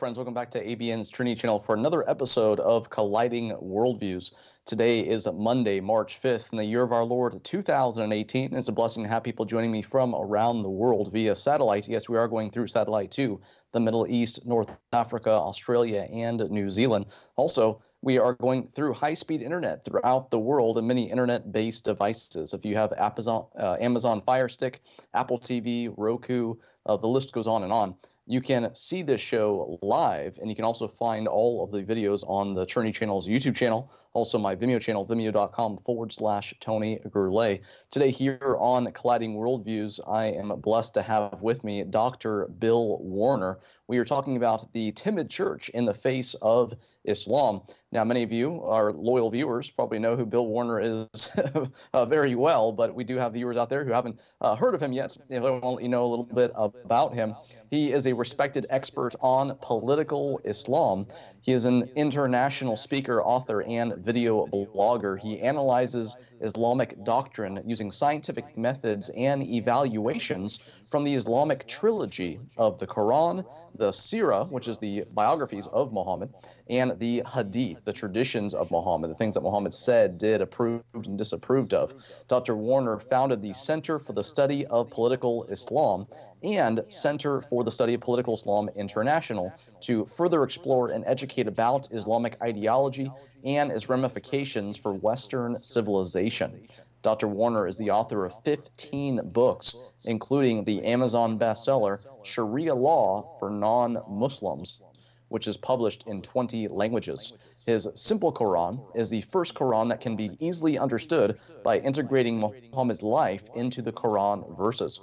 Friends. Welcome back to ABN's Trinity Channel for another episode of Colliding Worldviews. Today is Monday, March 5th, in the year of our Lord 2018. It's a blessing to have people joining me from around the world via satellite. Yes, we are going through satellite to the Middle East, North Africa, Australia, and New Zealand. Also, we are going through high-speed internet throughout the world and many internet-based devices. If you have Amazon, uh, Amazon Fire Stick, Apple TV, Roku, uh, the list goes on and on you can see this show live, and you can also find all of the videos on the Trinity Channel's YouTube channel, also my Vimeo channel, vimeo.com forward slash Tony Gourlay. Today, here on Colliding Worldviews, I am blessed to have with me Dr. Bill Warner. We are talking about the timid church in the face of Islam. Now, many of you, our loyal viewers, probably know who Bill Warner is uh, very well, but we do have viewers out there who haven't uh, heard of him yet. If I want you know a little bit about him, he is a respected expert on political Islam. He is an international speaker, author, and video blogger. He analyzes Islamic doctrine using scientific methods and evaluations from the Islamic trilogy of the Quran, the Sirah, which is the biographies of Muhammad, and the Hadith, the traditions of Muhammad, the things that Muhammad said, did, approved, and disapproved of. Dr. Warner founded the Center for the Study of Political Islam and Center for the Study of Political Islam International to further explore and educate about Islamic ideology and its ramifications for Western civilization. Dr. Warner is the author of 15 books, including the Amazon bestseller Sharia Law for Non Muslims, which is published in 20 languages. His Simple Quran is the first Quran that can be easily understood by integrating Muhammad's life into the Quran verses.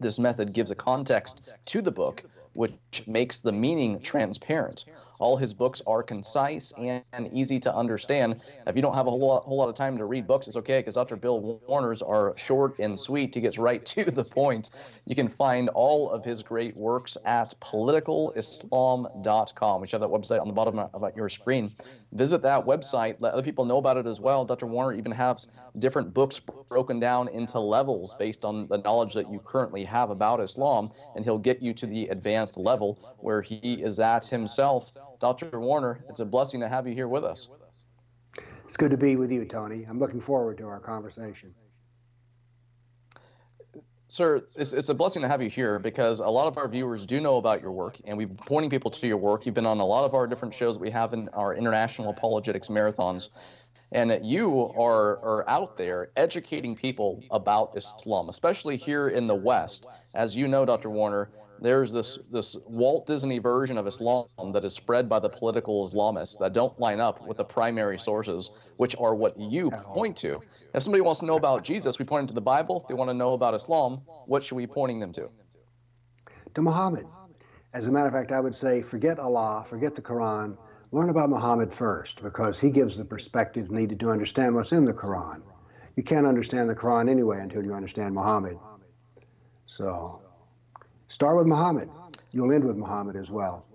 This method gives a context to the book, which makes the meaning transparent. All his books are concise and, easy to understand. If you don't have a whole lot, whole lot of time to read books, it's okay because Dr. Bill Warner's are short and sweet. He gets right to the point. You can find all of his great works at politicalislam.com. We have that website on the bottom of your screen. Visit that website. Let other people know about it as well. Dr. Warner even has different books broken down into levels based on the knowledge that you currently have about Islam, and he'll get you to the advanced level where he is at himself. Dr. Warner, it's a blessing to have you here with us. It's good to be with you, Tony. I'm looking forward to our conversation. Sir, it's, it's a blessing to have you here because a lot of our viewers do know about your work, and we've been pointing people to your work. You've been on a lot of our different shows that we have in our international apologetics marathons. And that you are, are out there educating people about Islam, especially here in the West. As you know, Dr. Warner, there's this this Walt Disney version of Islam that is spread by the political Islamists that don't line up with the primary sources, which are what you point to. If somebody wants to know about Jesus, we point them to the Bible. If they want to know about Islam, what should we be pointing them to? To Muhammad. As a matter of fact, I would say forget Allah, forget the Quran, learn about Muhammad first, because he gives the perspective needed to understand what's in the Quran. You can't understand the Quran anyway until you understand Muhammad. So Start with Muhammad. You'll end with Muhammad as well.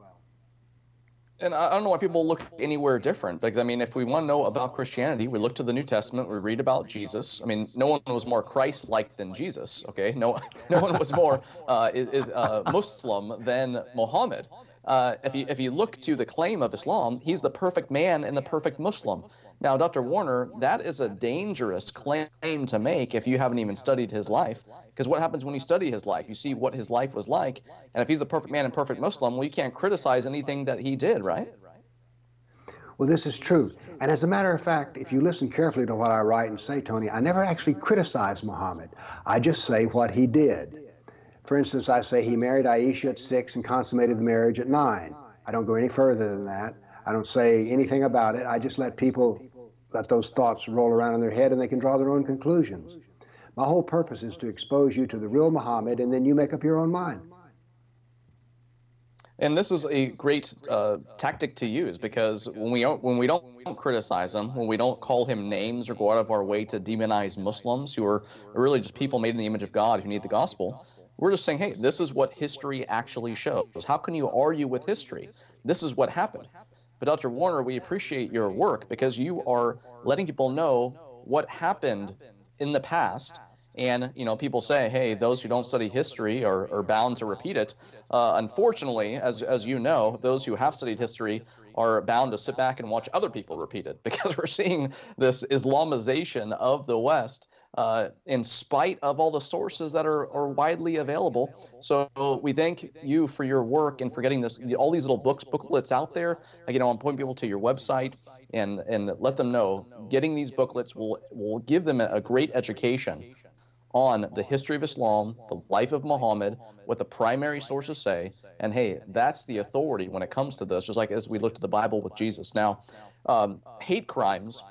And I don't know why people look anywhere different. Because I mean, if we want to know about Christianity, we look to the New Testament. We read about Jesus. I mean, no one was more Christ-like than Jesus. Okay, no, no one was more uh, is, uh, Muslim than Muhammad. Uh, if you if you look to the claim of Islam, he's the perfect man and the perfect Muslim. Now, Dr. Warner, that is a dangerous claim to make if you haven't even studied his life. Because what happens when you study his life? You see what his life was like, and if he's a perfect man and perfect Muslim, well, you can't criticize anything that he did, right? Well, this is true. And as a matter of fact, if you listen carefully to what I write and say, Tony, I never actually criticize Muhammad. I just say what he did. For instance, I say he married Aisha at six and consummated the marriage at nine. I don't go any further than that. I don't say anything about it. I just let people let those thoughts roll around in their head and they can draw their own conclusions. My whole purpose is to expose you to the real Muhammad and then you make up your own mind. And this is a great uh, tactic to use because when we don't, when we don't criticize him, when we don't call him names or go out of our way to demonize Muslims who are really just people made in the image of God who need the gospel, we're just saying, hey, this is what history actually shows. How can you argue with history? This is what happened. But Dr. Warner, we appreciate your work because you are letting people know what happened in the past And you know, people say, "Hey, those who don't study history are, are bound to repeat it." Uh, unfortunately, as as you know, those who have studied history are bound to sit back and watch other people repeat it because we're seeing this Islamization of the West uh, in spite of all the sources that are, are widely available. So we thank you for your work and for getting this all these little books booklets out there. You know, I'm pointing people to your website and and let them know getting these booklets will will give them a great education on the history of Islam, the life of Muhammad, what the primary sources say, and hey, that's the authority when it comes to this, just like as we looked at the Bible with Jesus. Now, um, hate crimes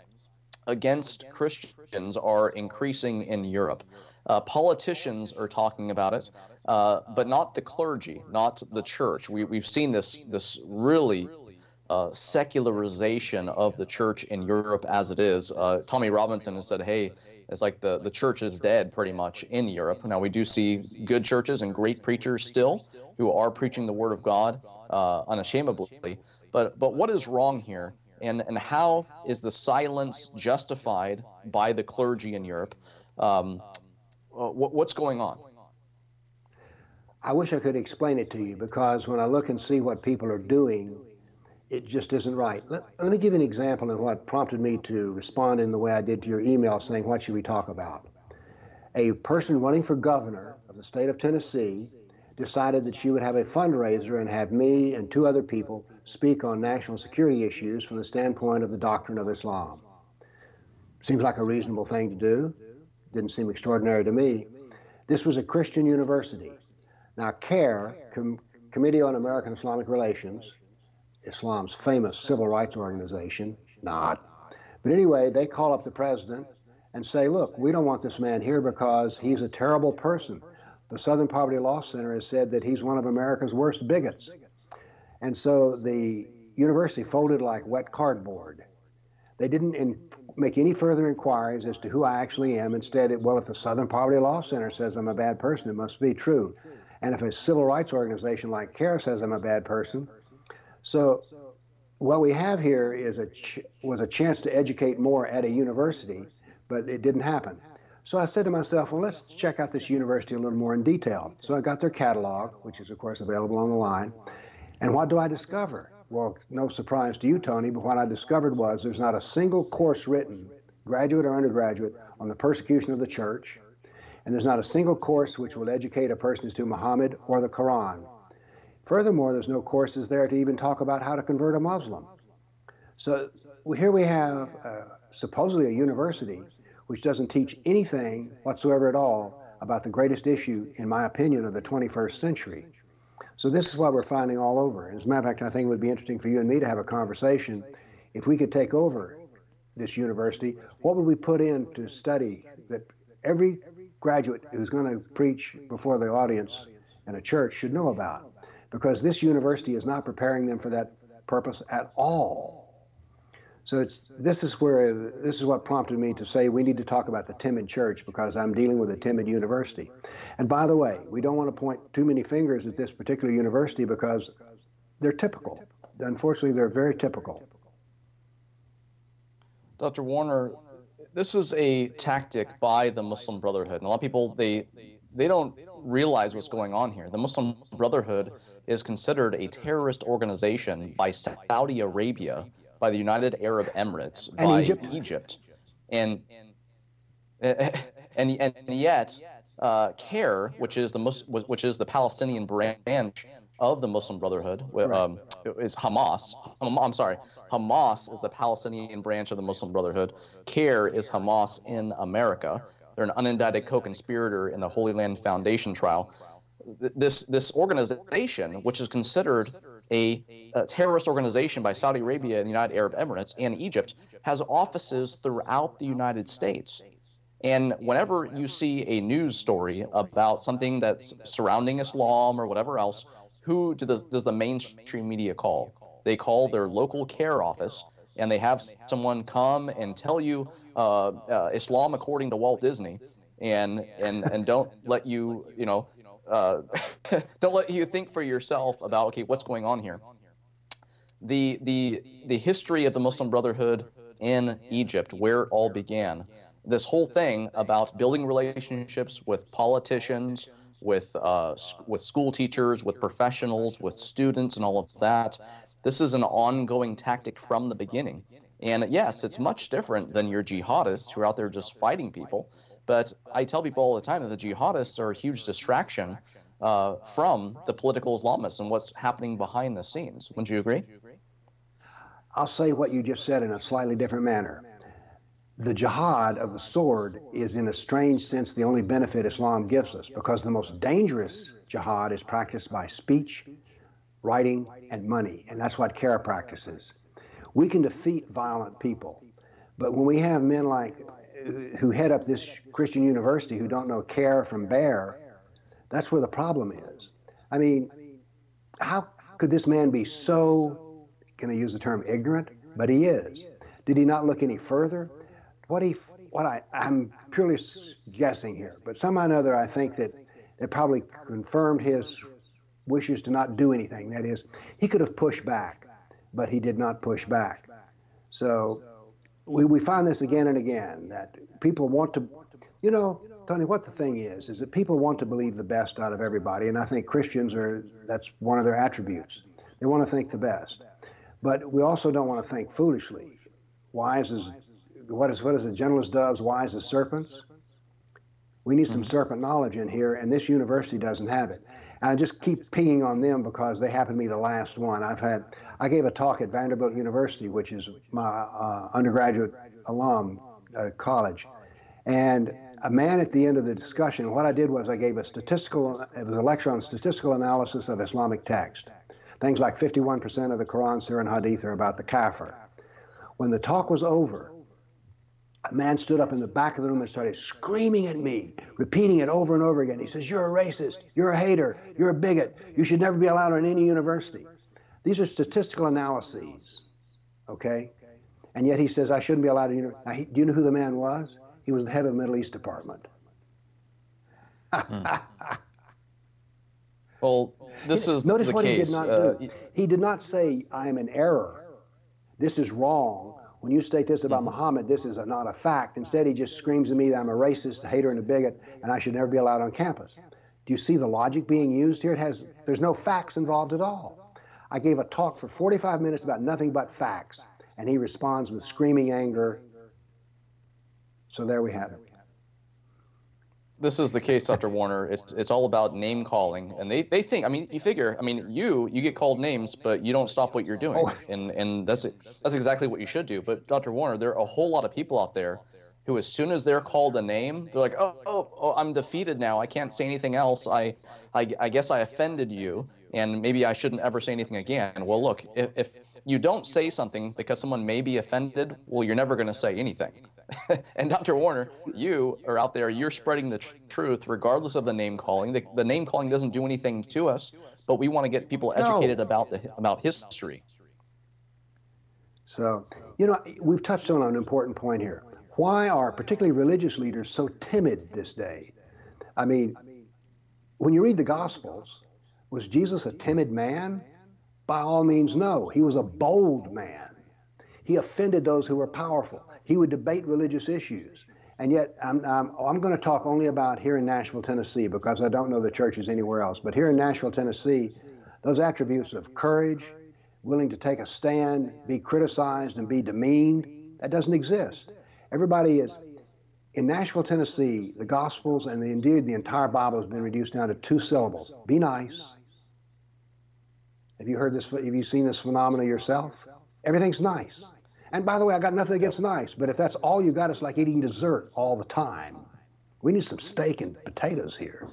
against Christians are increasing in Europe. Uh, politicians are talking about it, uh, but not the clergy, not the church. We, we've seen this this really uh, secularization of the church in Europe as it is. Uh, Tommy Robinson has said, "Hey, it's like the, the church is dead pretty much in Europe. Now, we do see good churches and great preachers still who are preaching the word of God uh, unashamedly. But, but what is wrong here? And, and how is the silence justified by the clergy in Europe? Um, uh, what, what's going on? I wish I could explain it to you because when I look and see what people are doing, it just isn't right. Let, let me give you an example of what prompted me to respond in the way I did to your email saying, What should we talk about? A person running for governor of the state of Tennessee decided that she would have a fundraiser and have me and two other people speak on national security issues from the standpoint of the doctrine of Islam. Seems like a reasonable thing to do. Didn't seem extraordinary to me. This was a Christian university. Now, CAIR, Com- Committee on American Islamic Relations, Islam's famous civil rights organization, not. But anyway, they call up the president and say, look, we don't want this man here because he's a terrible person. The Southern Poverty Law Center has said that he's one of America's worst bigots. And so the university folded like wet cardboard. They didn't in, make any further inquiries as to who I actually am. Instead, it, well, if the Southern Poverty Law Center says I'm a bad person, it must be true. And if a civil rights organization like CAIR says I'm a bad person, so what we have here is a ch- was a chance to educate more at a university, but it didn't happen. So I said to myself, well, let's check out this university a little more in detail. So I got their catalog, which is of course available on the line. And what do I discover? Well, no surprise to you, Tony, but what I discovered was there's not a single course written, graduate or undergraduate, on the persecution of the church. And there's not a single course which will educate a person as to Muhammad or the Quran. Furthermore, there's no courses there to even talk about how to convert a Muslim. So here we have uh, supposedly a university which doesn't teach anything whatsoever at all about the greatest issue, in my opinion, of the 21st century. So this is what we're finding all over. And As a matter of fact, I think it would be interesting for you and me to have a conversation. If we could take over this university, what would we put in to study that every graduate who's going to preach before the audience in a church should know about? Because this university is not preparing them for that purpose at all. So it's this is where this is what prompted me to say we need to talk about the timid church because I'm dealing with a timid university. And by the way, we don't want to point too many fingers at this particular university because they're typical. Unfortunately, they're very typical. Dr. Warner, this is a tactic by the Muslim Brotherhood. And a lot of people they they don't realize what's going on here. The Muslim Brotherhood is considered a terrorist organization by Saudi Arabia, by the United Arab Emirates, and by Egypt. Egypt. And, and, and yet, uh, CAIR, which is the Mus- which is the Palestinian branch of the Muslim Brotherhood, um, is Hamas. I'm sorry, Hamas is the Palestinian branch of the Muslim Brotherhood. CAIR is Hamas in America. They're an unindicted co-conspirator in the Holy Land Foundation trial this this organization, which is considered a, a, terrorist organization by Saudi Arabia and the United Arab Emirates and Egypt, has offices throughout the United States. And whenever you see a news story about something that's surrounding Islam or whatever else, who do the, does the mainstream media call? They call their local CAIR office and they have someone come and tell you uh, uh, Islam according to Walt Disney, and and and don't let you you know uh, don't let you think for yourself about okay what's going on here the the the history of the muslim brotherhood in egypt where it all began this whole thing about building relationships with politicians, with uh, with school teachers, with professionals, with students, and all of that. This is an ongoing tactic from the beginning. And yes, it's much different than your jihadists who are out there just fighting people. But I tell people all the time that the jihadists are a huge distraction uh, from the political Islamists and what's happening behind the scenes. Wouldn't you agree? I'll say what you just said in a slightly different manner. The jihad of the sword is, in a strange sense, the only benefit Islam gives us because the most dangerous jihad is practiced by speech, writing, and money. And that's what CAIR practices. We can defeat violent people, but when we have men like who head up this Christian university who don't know care from bear, that's where the problem is. I mean, how could this man be so, can I use the term ignorant? But he is. Did he not look any further? What he, what I, I'm purely guessing here, but somehow or another, I think that it probably confirmed his wishes to not do anything. That is, he could have pushed back, but he did not push back. So we, we find this again and again that people want to, you know, Tony, what the thing is, is that people want to believe the best out of everybody, and I think Christians are, that's one of their attributes. They want to think the best. But we also don't want to think foolishly. Wise as, what is, what is it, gentle as doves, wise as serpents? We need some serpent knowledge in here, and this university doesn't have it. And I just keep pinging on them because they happen to be the last one. I've had, I gave a talk at Vanderbilt University, which is my uh, undergraduate alum uh, college, and a man at the end of the discussion, what I did was I gave a statistical, it was a lecture on statistical analysis of Islamic text. Things like 51% of the Quran, Sirah, and Hadith are about the kafir. When the talk was over, a man stood up in the back of the room and started screaming at me, repeating it over and over again. He says, You're a racist, you're a hater, you're a bigot, you should never be allowed in any university. These are statistical analyses, okay? And yet he says, I shouldn't be allowed in university. Do you know who the man was? He was the head of the Middle East Department. hmm. Well, this is Notice what case. he did not uh, do. He did not say, I am in error. This is wrong. When you state this about mm-hmm. Muhammad, this is a, not a fact. Instead, he just screams at me that I'm a racist, a hater, and a bigot, and I should never be allowed on campus. Do you see the logic being used here? It has, there's no facts involved at all. I gave a talk for 45 minutes about nothing but facts, and he responds with screaming anger so there we have it. This is the case, Dr. Warner. It's it's all about name calling, and they, they think. I mean, you figure. I mean, you you get called names, but you don't stop what you're doing, oh. and and that's that's exactly what you should do. But Dr. Warner, there are a whole lot of people out there who, as soon as they're called a name, they're like, oh oh oh, I'm defeated now. I can't say anything else. I I, I guess I offended you, and maybe I shouldn't ever say anything again. Well, look, if, if you don't say something because someone may be offended, well, you're never going to say anything. and Dr. Warner, you are out there, you're spreading the tr- truth regardless of the name calling. The, the, name calling doesn't do anything to us, but we want to get people educated no. about the about history. So, you know, we've touched on an important point here. Why are particularly religious leaders so timid this day? I mean, when you read the Gospels, was Jesus a timid man? By all means, no. He was a bold man. He offended those who were powerful. He would debate religious issues. And yet, I'm, I'm, I'm, going to talk only about here in Nashville, Tennessee, because I don't know the churches anywhere else. But here in Nashville, Tennessee, those attributes of courage, willing to take a stand, be criticized, and be demeaned, that doesn't exist. Everybody is. In Nashville, Tennessee, the Gospels and the, indeed the entire Bible has been reduced down to two syllables be nice. Have you heard this? Have you seen this phenomena yourself? Everything's nice. And by the way, I got nothing against nice, but if that's all you got, it's like eating dessert all the time. We need some steak and potatoes here.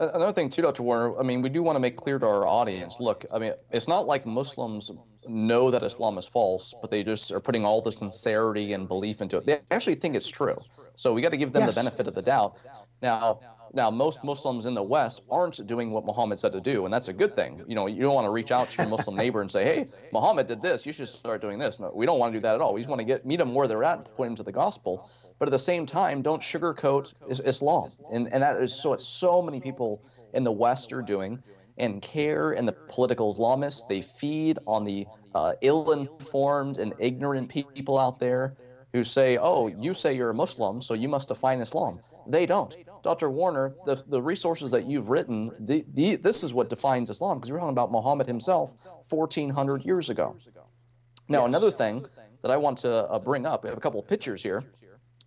Another thing, too, Dr. Warner, I mean, we do want to make clear to our audience look, I mean, it's not like Muslims know that Islam is false, but they just are putting all the sincerity and belief into it. They actually think it's true. So we got to give them yes. the benefit of the doubt. Now, now, most Muslims in the West aren't doing what Muhammad said to do, and that's a good thing. You know, you don't want to reach out to your Muslim neighbor and say, "Hey, Muhammad did this. You should start doing this." No, we don't want to do that at all. We just want to get meet them where they're at, and point them to the gospel. But at the same time, don't sugarcoat Islam, and and that is so. It's so many people in the West are doing, and CAIR and the political Islamists they feed on the uh, ill-informed and ignorant people out there who say, oh, you say you're a Muslim, so you must define Islam. They don't. Dr. Warner, the, the resources that you've written, the, the, this is what defines Islam, because we're talking about Muhammad himself 1,400 years ago. Now, another thing that I want to uh, bring up, I have a couple of pictures here.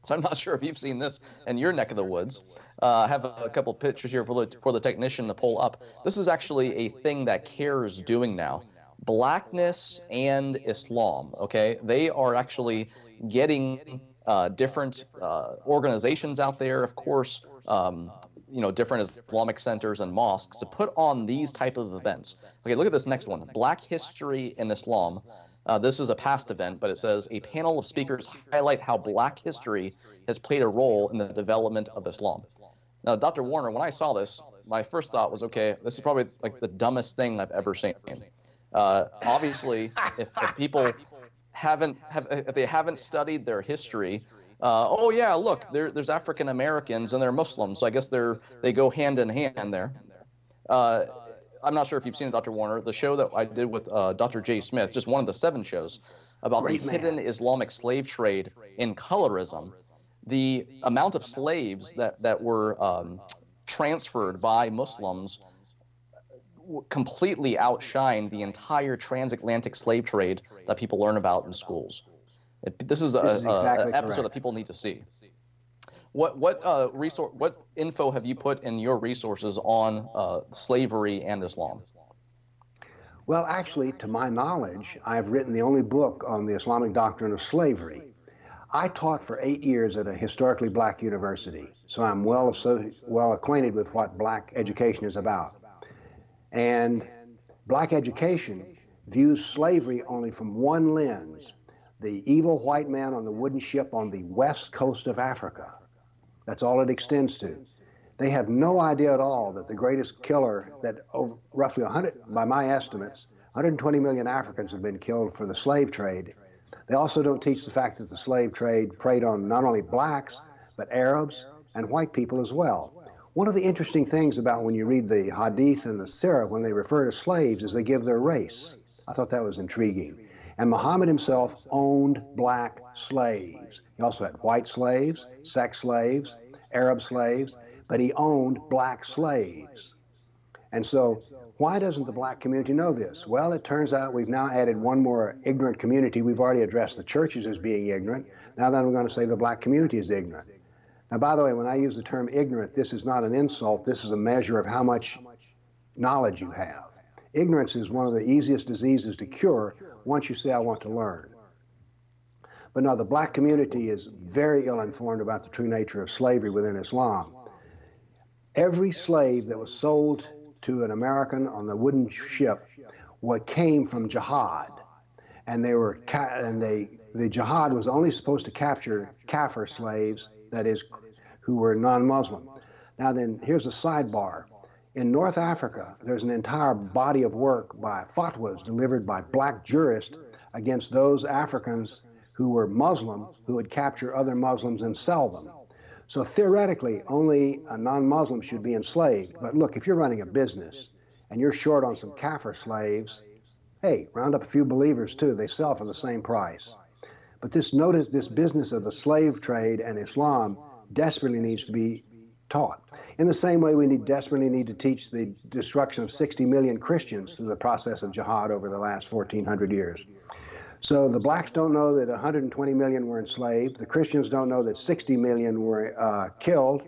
So I'm not sure if you've seen this in your neck of the woods. Uh, I have a, couple of pictures here for the, for the technician to pull up. This is actually a thing that CAIR is doing now. Blackness and Islam, okay? They are actually getting uh, different uh, organizations out there, of course, um, you know, different Islamic centers and mosques to put on these type of events. Okay, look at this next one, Black History in Islam. Uh, this is a past event, but it says a panel of speakers highlight how black history has played a role in the development of Islam. Now, Dr. Warner, when I saw this, my first thought was, okay, this is probably like the dumbest thing I've ever seen. Uh, obviously, if, if people haven't have if they haven't studied their history. Uh, oh yeah, look, there's African Americans and they're Muslims, so I guess they're they go hand in hand there. Uh, I'm not sure if you've seen it, Dr. Warner, the show that I did with uh, Dr. Jay Smith, just one of the seven shows about Great the man. hidden Islamic slave trade in colorism. The amount of slaves that that were um, transferred by Muslims completely outshine the entire transatlantic slave trade that people learn about in schools. It, this is, a, this is exactly an episode that people need to see. What what uh, resource what info have you put in your resources on uh, slavery and Islam? Well, actually, to my knowledge, I've written the only book on the Islamic doctrine of slavery. I taught for eight years at a historically black university, so I'm well, so, well acquainted with what black education is about. And black education views slavery only from one lens the evil white man on the wooden ship on the west coast of Africa. That's all it extends to. They have no idea at all that the greatest killer, that over, roughly 100, by my estimates, 120 million Africans have been killed for the slave trade. They also don't teach the fact that the slave trade preyed on not only blacks, but Arabs and white people as well. One of the interesting things about when you read the Hadith and the Sirah, when they refer to slaves, is they give their race. I thought that was intriguing. And Muhammad himself owned black slaves. He also had white slaves, sex slaves, Arab slaves, but he owned black slaves. And so, why doesn't the black community know this? Well, it turns out we've now added one more ignorant community. We've already addressed the churches as being ignorant. Now then, I'm going to say the black community is ignorant. Now, by the way, when I use the term ignorant, this is not an insult. This is a measure of how much knowledge you have. Ignorance is one of the easiest diseases to cure once you say, I want to learn. But no, the black community is very ill informed about the true nature of slavery within Islam. Every slave that was sold to an American on the wooden ship what came from jihad. And they were and they the jihad was only supposed to capture kafir slaves that is, who were non-Muslim. Now then, here's a sidebar. In North Africa, there's an entire body of work by fatwas delivered by black jurists against those Africans who were Muslim who would capture other Muslims and sell them. So theoretically, only a non-Muslim should be enslaved. But look, if you're running a business and you're short on some kafir slaves, hey, round up a few believers too. They sell for the same price. But this notice, this business of the slave trade and Islam desperately needs to be taught. In the same way, we need, desperately need to teach the destruction of 60 million Christians through the process of jihad over the last 1,400 years. So the blacks don't know that 120 million were enslaved. The Christians don't know that 60 million were uh, killed.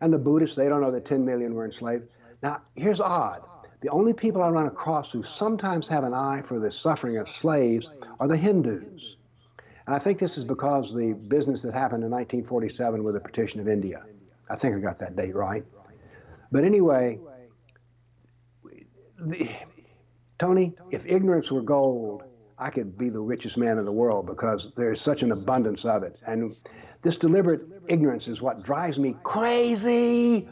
And the Buddhists, they don't know that 10 million were enslaved. Now, here's odd. The only people I run across who sometimes have an eye for the suffering of slaves are the Hindus. And I think this is because the business that happened in 1947 with the partition of India. I think I got that date right. But anyway, the, Tony, if ignorance were gold, I could be the richest man in the world because there's such an abundance of it. And this deliberate ignorance is what drives me crazy.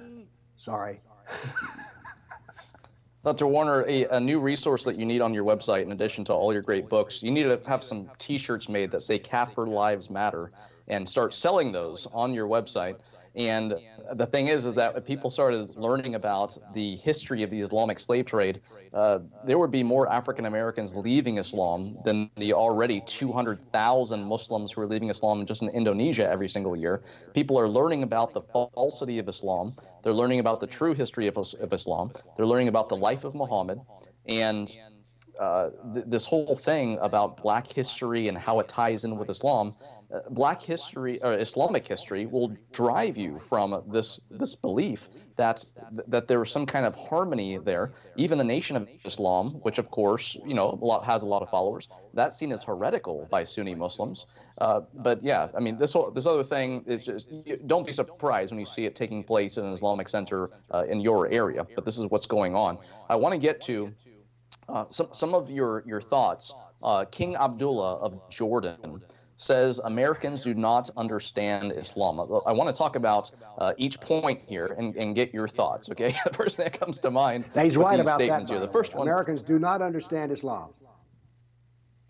Sorry. Dr. Warner, a, a, new resource that you need on your website, in addition to all your great books, you need to have some T-shirts made that say "Kafir Lives Matter" and start selling those on your website. And the thing is, is that if people started learning about the history of the Islamic slave trade, uh, there would be more African Americans leaving Islam than the already 200,000 Muslims who are leaving Islam just in Indonesia every single year. People are learning about the falsity of Islam. They're learning about the true history of, of Islam. They're learning about the life of Muhammad. And uh, th- this whole thing about black history and how it ties in with Islam black history or Islamic history will drive you from this this belief that that there was some kind of harmony there. Even the Nation of Islam, which of course you know a lot, has a lot of followers, that's seen as heretical by Sunni Muslims. Uh, but yeah, I mean this whole, this other thing is just don't be surprised when you see it taking place in an Islamic center uh, in your area. But this is what's going on. I want to get to uh, some some of your your thoughts. Uh, King Abdullah of Jordan says Americans do not understand Islam. I want to talk about uh, each point here and, and, get your thoughts. Okay, the first thing that comes to mind. He's right about that. Here. The first one. Americans do not understand Islam.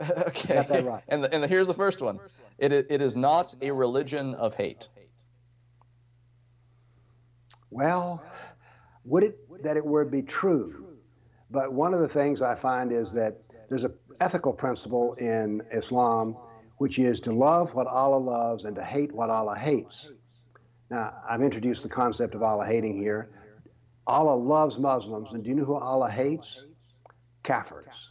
okay. Got that right. And the, and the, here's the first one. It it is not a religion of hate. Well, would it that it would be true? But one of the things I find is that there's an ethical principle in Islam which is to love what Allah loves and to hate what Allah hates. Now, I've introduced the concept of Allah hating here. Allah loves Muslims, and do you know who Allah hates? Kafirs.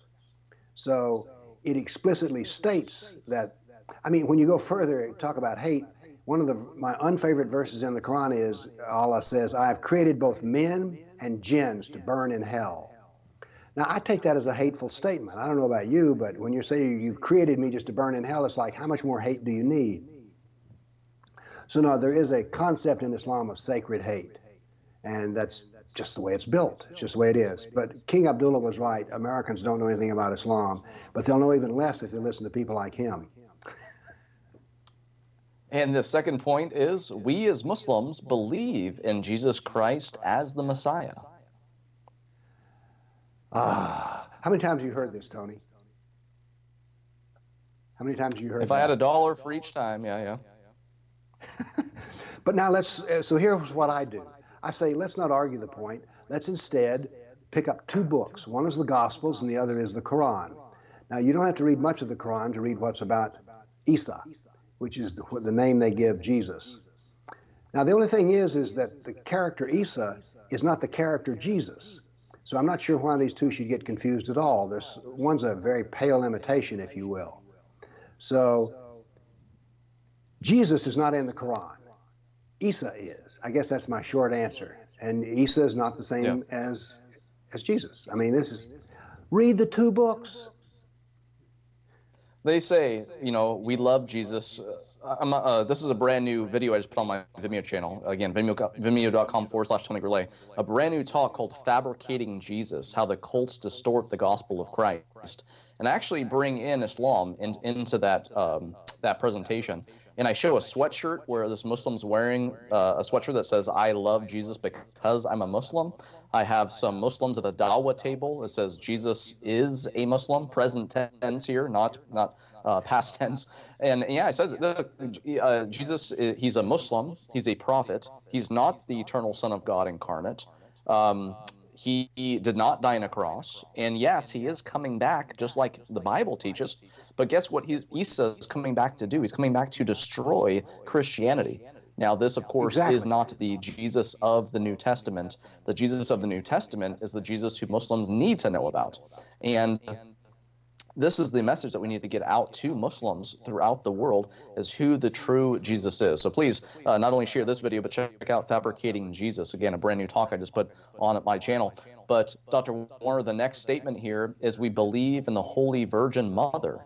So it explicitly states that, I mean, when you go further, and talk about hate, one of the, my unfavorite verses in the Quran is Allah says, I have created both men and jinns to burn in hell. Now, I take that as a hateful statement. I don't know about you, but when you say you've created me just to burn in hell, it's like, how much more hate do you need? So, no, there is a concept in Islam of sacred hate, and that's just the way it's built. It's just the way it is. But King Abdullah was right. Americans don't know anything about Islam, but they'll know even less if they listen to people like him. And the second point is we as Muslims believe in Jesus Christ as the Messiah. Ah, how many times have you heard this, Tony? How many times have you heard? If that? I had a dollar for each time, yeah, yeah. but now let's. Uh, so here's what I do. I say let's not argue the point. Let's instead pick up two books. One is the Gospels, and the other is the Quran. Now you don't have to read much of the Quran to read what's about Isa, which is the, the name they give Jesus. Now the only thing is, is that the character Isa is not the character Jesus. So I'm not sure why these two should get confused at all. This one's a very pale imitation, if you will. So Jesus is not in the Quran. Isa is. I guess that's my short answer. And Isa is not the same yeah. as as Jesus. I mean, this is read the two books. They say, you know, we love Jesus. Uh, uh, this is a brand new video I just put on my Vimeo channel. Again, Vimeo, vimeo.com forward slash Tony Gourlay. A brand new talk called Fabricating Jesus How the Cults Distort the Gospel of Christ. And I actually bring in Islam in, into that, um, that presentation. And I show a sweatshirt where this Muslim's wearing uh, a sweatshirt that says, I love Jesus because I'm a Muslim. I have some Muslims at a dawah table. It says Jesus is a Muslim, present tense here, not not uh, past tense. And yeah, I said uh, Jesus, he's a Muslim. He's a prophet. He's not the eternal Son of God incarnate. Um, he, he did not die on a cross. And yes, he is coming back, just like the Bible teaches. But guess what he, Isa is coming back to do? He's coming back to destroy Christianity. Now, this, of course, exactly. is not the Jesus of the New Testament. The Jesus of the New Testament is the Jesus who Muslims need to know about. And this is the message that we need to get out to Muslims throughout the world is who the true Jesus is. So please uh, not only share this video, but check out Fabricating Jesus. Again, a brand new talk I just put on at my channel. But Dr. Warner, the next statement here is we believe in the Holy Virgin Mother.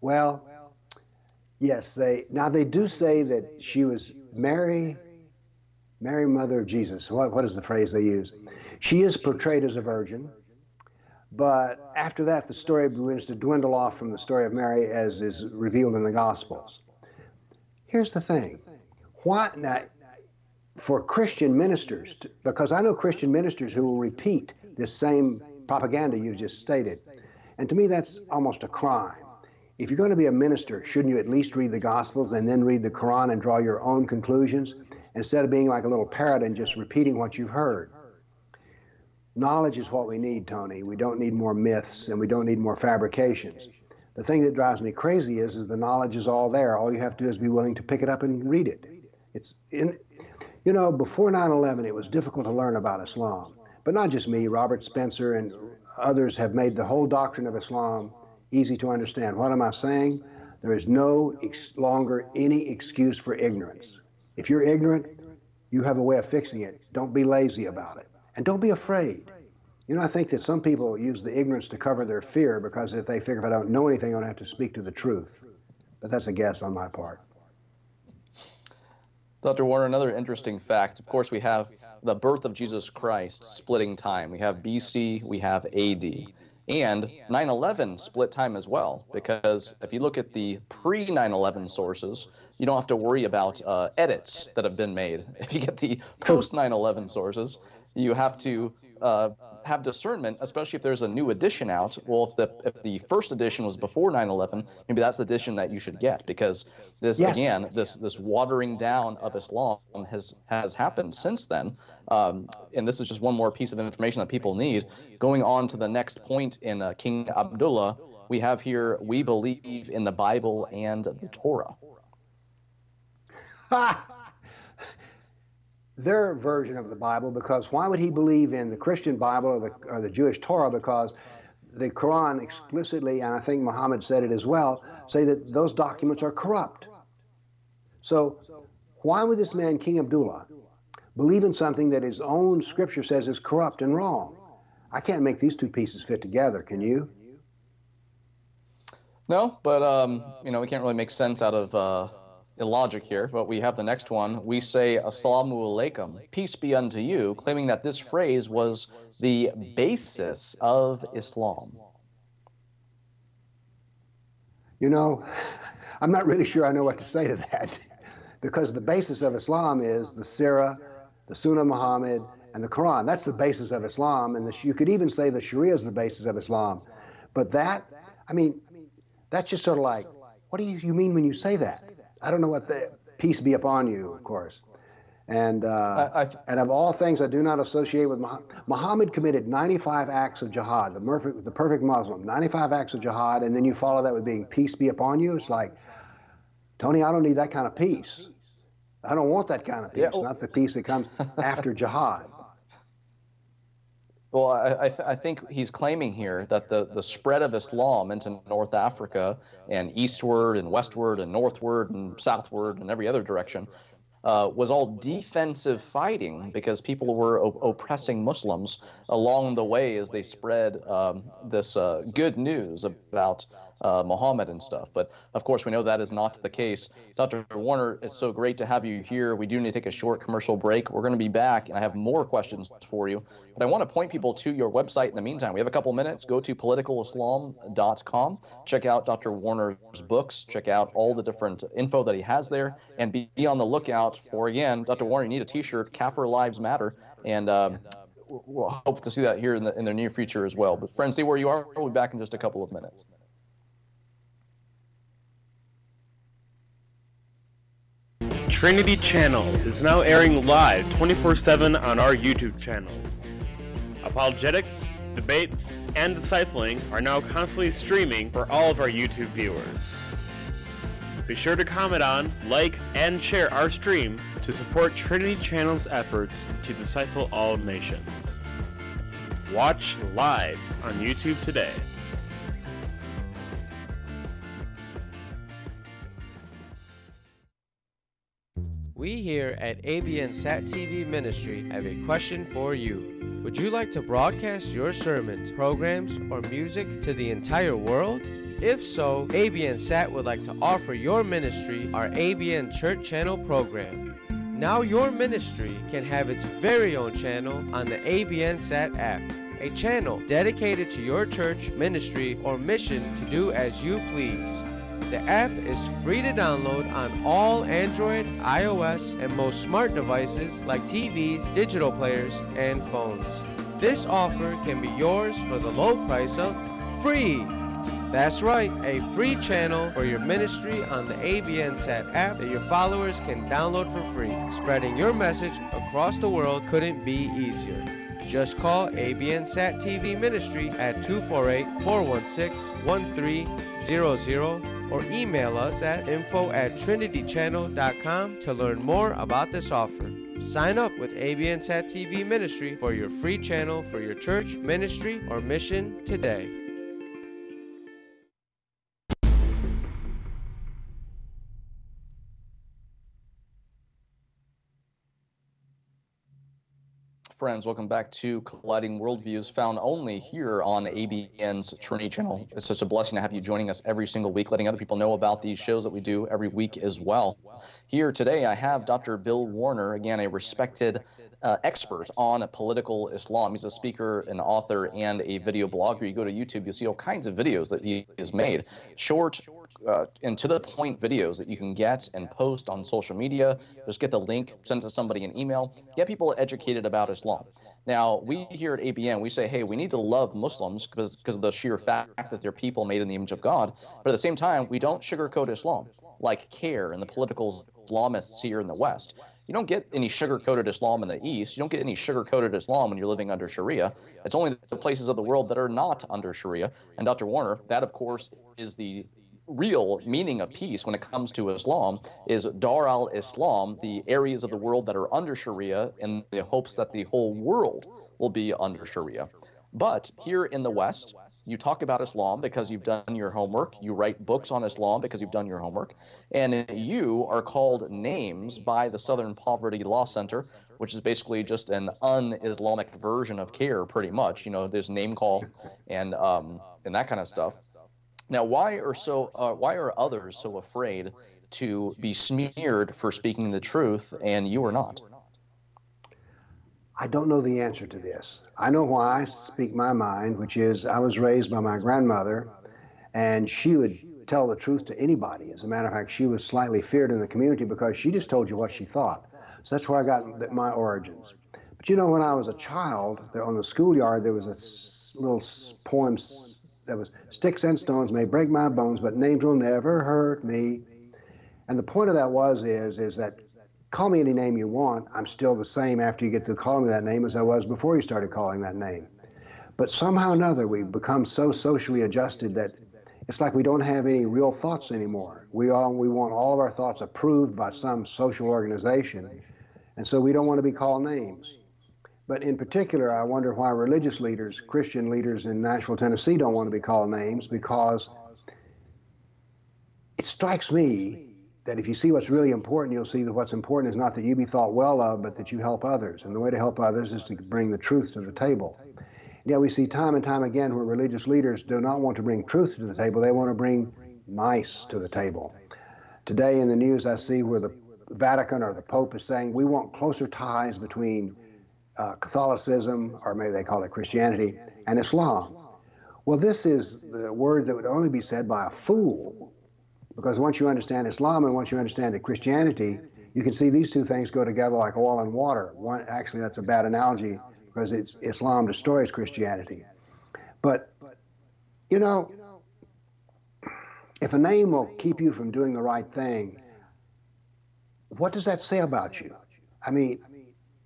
Well, Yes, they now they do say that she was Mary, Mary, mother of Jesus. What what is the phrase they use? She is portrayed as a virgin, but after that, the story begins to dwindle off from the story of Mary as is revealed in the Gospels. Here's the thing: why now? For Christian ministers, to, because I know Christian ministers who will repeat this same propaganda you've just stated, and to me that's almost a crime if you're going to be a minister, shouldn't you at least read the Gospels and then read the Quran and draw your own conclusions instead of being like a little parrot and just repeating what you've heard? Knowledge is what we need, Tony. We don't need more myths and we don't need more fabrications. The thing that drives me crazy is, is the knowledge is all there. All you have to do is be willing to pick it up and read it. It's in, you know, before 9/11, it was difficult to learn about Islam, but not just me. Robert Spencer and others have made the whole doctrine of Islam easy to understand. What am I saying? There is no longer any excuse for ignorance. If you're ignorant, you have a way of fixing it. Don't be lazy about it. And don't be afraid. You know, I think that some people use the ignorance to cover their fear because if they figure if I don't know anything, I don't have to speak to the truth. But that's a guess on my part. Dr. Warner, another interesting fact. Of course, we have the birth of Jesus Christ splitting time. We have BC, we have AD. And 9 11 split time as well, because if you look at the pre 9 11 sources, you don't have to worry about uh, edits that have been made. If you get the post 9 11 sources, you have to uh, have discernment, especially if there's a new edition out. Well, if the if the first edition was before 9/11, maybe that's the edition that you should get because this yes. again, this this watering down of Islam has has happened since then. Um, and this is just one more piece of information that people need. Going on to the next point in uh, King Abdullah, we have here we believe in the Bible and the Torah. their version of the Bible because why would he believe in the Christian Bible or the, or the Jewish Torah? Because the Quran explicitly, and I think Muhammad said it as well, say that those documents are corrupt. So, why would this man, King Abdullah, believe in something that his own scripture says is corrupt and wrong? I can't make these two pieces fit together, can you? No, but um, you know we can't really make sense out of uh, illogic here, but we have the next one. We say Assalamu alaikum, peace be unto you, claiming that this phrase was the basis of Islam. You know, I'm not really sure I know what to say to that because the basis of Islam is the Sirah, the Sunnah Muhammad, and the Quran. That's the basis of Islam, and the, you could even say the Sharia is the basis of Islam. But that, I mean, that's just sort of like, what do you, you mean when you say that? I don't know what the peace be upon you, of course. And uh, I, I, and of all things, I do not associate with Muhammad. Muhammad committed 95 acts of jihad, the perfect, the perfect Muslim, 95 acts of jihad, and then you follow that with being peace be upon you. It's like, Tony, I don't need that kind of peace. I don't want that kind of peace, yeah, not the peace that comes after jihad. Well, I, I, th- I, think he's claiming here that the, the spread of Islam into North Africa and eastward and westward and northward and southward and every other direction uh, was all defensive fighting because people were oppressing Muslims along the way as they spread um, this uh, good news about uh, Muhammad and stuff. But of course, we know that is not the case. Dr. Warner, it's so great to have you here. We do need to take a short commercial break. We're going to be back, and I have more questions for you. But I want to point people to your website in the meantime. We have a couple minutes. Go to politicalislam.com. Check out Dr. Warner's books. Check out all the different info that he has there, and be, on the lookout for, again, Dr. Warner, you need a t shirt, Kafir Lives Matter. And um, we'll hope to see that here in the, in the near future as well. But friends, see where you are. We'll be back in just a couple of minutes. Trinity Channel is now airing live 24 7 on our YouTube channel. Apologetics, debates, and discipling are now constantly streaming for all of our YouTube viewers. Be sure to comment on, like, and share our stream to support Trinity Channel's efforts to disciple all nations. Watch live on YouTube today. We here at ABN Sat TV Ministry have a question for you. Would you like to broadcast your sermons, programs, or music to the entire world? If so, ABN Sat would like to offer your ministry our ABN Church Channel program. Now your ministry can have its very own channel on the ABN Sat app a channel dedicated to your church, ministry, or mission to do as you please. The app is free to download on all Android, iOS, and most smart devices like TVs, digital players, and phones. This offer can be yours for the low price of free. That's right, a free channel for your ministry on the ABN Sat app that your followers can download for free. Spreading your message across the world couldn't be easier. Just call ABN Sat TV Ministry at 248 416 1300 or email us at info at trinitychannel.com to learn more about this offer. Sign up with ABN Sat TV Ministry for your free channel for your church, ministry, or mission today. Friends, welcome back to Colliding Worldviews, found only here on ABN's Trinity channel. It's such a blessing to have you joining us every single week, letting other people know about these shows that we do every week as well. Here today, I have Dr. Bill Warner, again, a respected uh, expert on political Islam. He's a speaker, an author, and a video blogger. You go to YouTube, you'll see all kinds of videos that he has made. Short, uh, and to the point videos that you can get and post on social media. Just get the link, send it to somebody an email, get people educated about Islam. Now, we here at ABN, we say, hey, we need to love Muslims because of the sheer fact that they're people made in the image of God. But at the same time, we don't sugarcoat Islam like CAIR and the political Islamists here in the West. You don't get any sugar-coated Islam in the East. You don't get any sugar-coated Islam when you're living under Sharia. It's only the places of the world that are not under Sharia. And Dr. Warner, that of course is the real meaning of peace when it comes to Islam is Dar al Islam, the areas of the world that are under Sharia, in the hopes that the whole world will be under Sharia. But here in the West, you talk about Islam because you've done your homework. You write books on Islam because you've done your homework. And you are called names by the Southern Poverty Law Center, which is basically just an un Islamic version of CAIR, pretty much. You know, there's name call and, um, and that kind of stuff. Now, why are so uh, why are others so afraid to be smeared for speaking the truth, and you are not? I don't know the answer to this. I know why I speak my mind, which is I was raised by my grandmother, and she would tell the truth to anybody. As a matter of fact, she was slightly feared in the community because she just told you what she thought. So that's where I got my origins. But you know, when I was a child, there on the schoolyard, there was a little poem that was sticks and stones may break my bones, but names will never hurt me. And the point of that was is is that call me any name you want, I'm still the same after you get to calling me that name as I was before you started calling that name. But somehow or another we've become so socially adjusted that it's like we don't have any real thoughts anymore. We all we want all of our thoughts approved by some social organization. And so we don't want to be called names. But in particular, I wonder why religious leaders, Christian leaders in Nashville, Tennessee, don't want to be called names because it strikes me that if you see what's really important, you'll see that what's important is not that you be thought well of, but that you help others. And the way to help others is to bring the truth to the table. Yeah, we see time and time again where religious leaders do not want to bring truth to the table, they want to bring nice to the table. Today in the news, I see where the Vatican or the Pope is saying we want closer ties between uh, Catholicism, or maybe they call it Christianity, and Islam. Well, this is the word that would only be said by a fool, because once you understand Islam and once you understand Christianity, you can see these two things go together like oil and water. One, actually, that's a bad analogy because it's, Islam destroys Christianity. But, you know, if a name will keep you from doing the right thing, what does that say about you? I mean,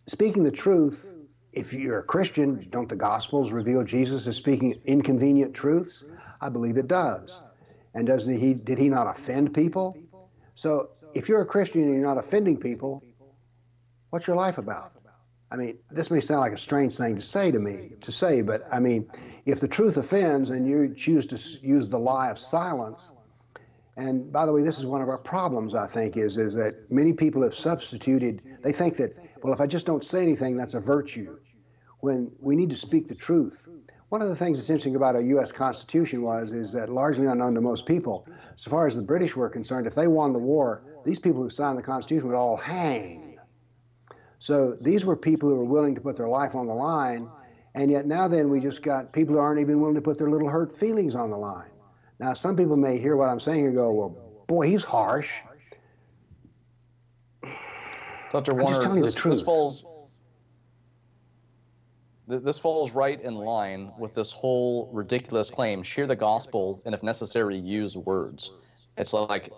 speaking the truth, if you're a Christian, don't the Gospels reveal Jesus as speaking inconvenient truths? I believe it does. And doesn't he? Did he not offend people? So if you're a Christian and you're not offending people, what's your life about? I mean, this may sound like a strange thing to say to me to say, but I mean, if the truth offends and you choose to use the lie of silence, and by the way, this is one of our problems, I think, is, is that many people have substituted, they think that well, if I just don't say anything, that's a virtue. When we need to speak the truth. One of the things that's interesting about our U.S. Constitution was is that largely unknown to most people, so far as the British were concerned, if they won the war, these people who signed the Constitution would all hang. So these were people who were willing to put their life on the line, and yet now then we just got people who aren't even willing to put their little hurt feelings on the line. Now some people may hear what I'm saying and go, well, boy, he's harsh. Dr. Warner, this, this, falls. th- this falls right in line with this whole ridiculous claim: share the gospel, and if necessary, use words. It's like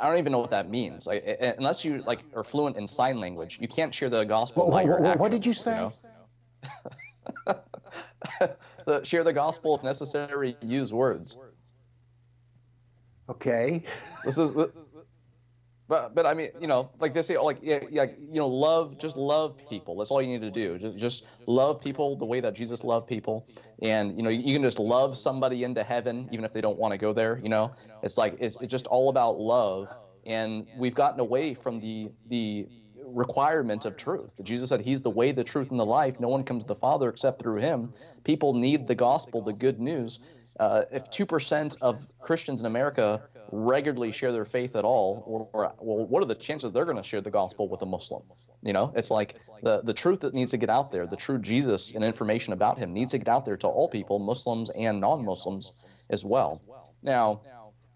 I don't even know what that means. Like, unless you like are fluent in sign language, you can't share the gospel. What, what, what, what did you say? You know? the, share the gospel if necessary. Use words. Okay. This is. But but I mean, you know, like they say, like yeah, yeah, you know, love, just love people. That's all you need to do. Just, just love people the way that Jesus loved people, and you know, you can just love somebody into heaven even if they don't want to go there. You know, it's like it's, it's just all about love, and we've gotten away from the the requirement of truth. Jesus said He's the way, the truth, and the life. No one comes to the Father except through Him. People need the gospel, the good news. Uh, if two percent of Christians in America regularly share their faith at all, or, or well, what are the chances they're going to share the gospel with a Muslim? You know, it's like the the truth that needs to get out there, the true Jesus and information about him needs to get out there to all people, Muslims and non-Muslims as well. Now,